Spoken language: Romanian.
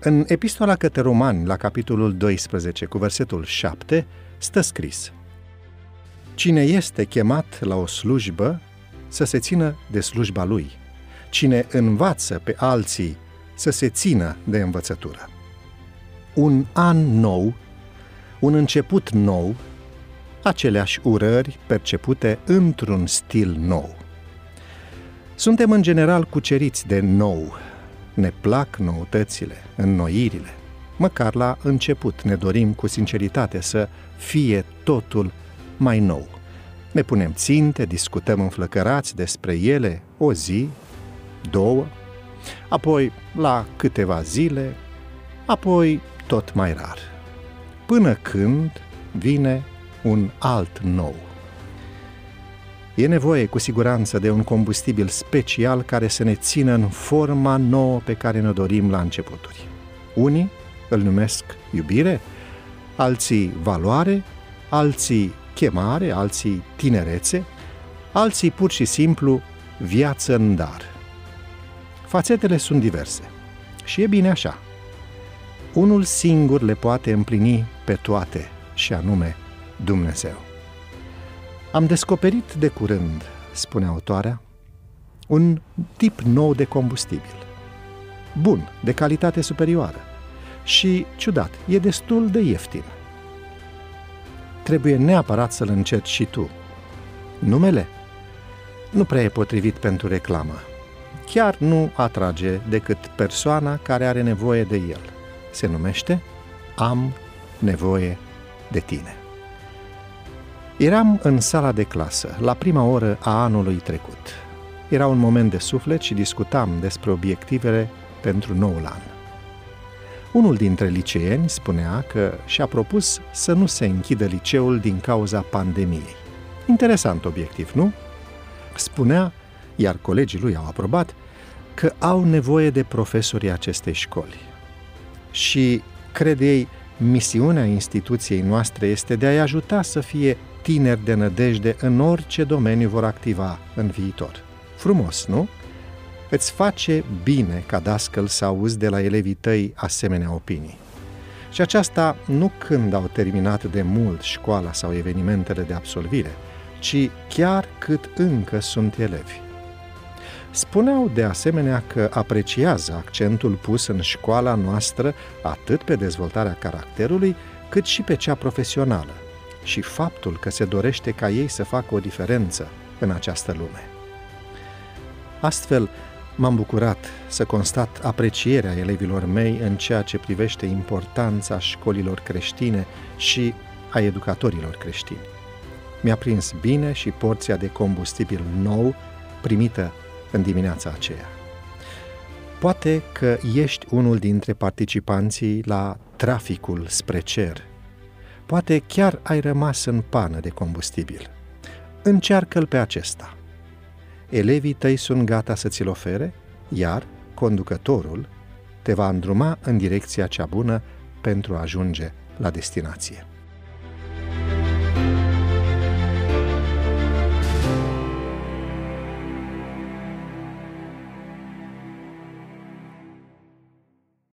În epistola către romani, la capitolul 12, cu versetul 7, stă scris Cine este chemat la o slujbă, să se țină de slujba lui. Cine învață pe alții, să se țină de învățătură. Un an nou, un început nou, aceleași urări percepute într-un stil nou. Suntem în general cuceriți de nou, ne plac noutățile, înnoirile. Măcar la început ne dorim cu sinceritate să fie totul mai nou. Ne punem ținte, discutăm înflăcărați despre ele o zi, două, apoi la câteva zile, apoi tot mai rar. Până când vine un alt nou. E nevoie cu siguranță de un combustibil special care să ne țină în forma nouă pe care ne dorim la începuturi. Unii îl numesc iubire, alții valoare, alții chemare, alții tinerețe, alții pur și simplu viață în dar. Fațetele sunt diverse și e bine așa. Unul singur le poate împlini pe toate, și anume Dumnezeu. Am descoperit de curând, spune autoarea, un tip nou de combustibil. Bun, de calitate superioară. Și, ciudat, e destul de ieftin. Trebuie neapărat să-l încerci și tu. Numele? Nu prea e potrivit pentru reclamă. Chiar nu atrage decât persoana care are nevoie de el. Se numește Am nevoie de tine. Eram în sala de clasă, la prima oră a anului trecut. Era un moment de suflet și discutam despre obiectivele pentru noul an. Unul dintre liceeni spunea că și-a propus să nu se închidă liceul din cauza pandemiei. Interesant obiectiv, nu? Spunea, iar colegii lui au aprobat, că au nevoie de profesorii acestei școli. Și, cred ei, misiunea instituției noastre este de a-i ajuta să fie tineri de nădejde în orice domeniu vor activa în viitor. Frumos, nu? Îți face bine ca dascăl să auzi de la elevii tăi asemenea opinii. Și aceasta nu când au terminat de mult școala sau evenimentele de absolvire, ci chiar cât încă sunt elevi. Spuneau de asemenea că apreciază accentul pus în școala noastră atât pe dezvoltarea caracterului, cât și pe cea profesională și faptul că se dorește ca ei să facă o diferență în această lume. Astfel, m-am bucurat să constat aprecierea elevilor mei în ceea ce privește importanța școlilor creștine și a educatorilor creștini. Mi-a prins bine și porția de combustibil nou primită în dimineața aceea. Poate că ești unul dintre participanții la traficul spre cer. Poate chiar ai rămas în pană de combustibil. Încearcă-l pe acesta. Elevii tăi sunt gata să ți-l ofere, iar conducătorul te va îndruma în direcția cea bună pentru a ajunge la destinație.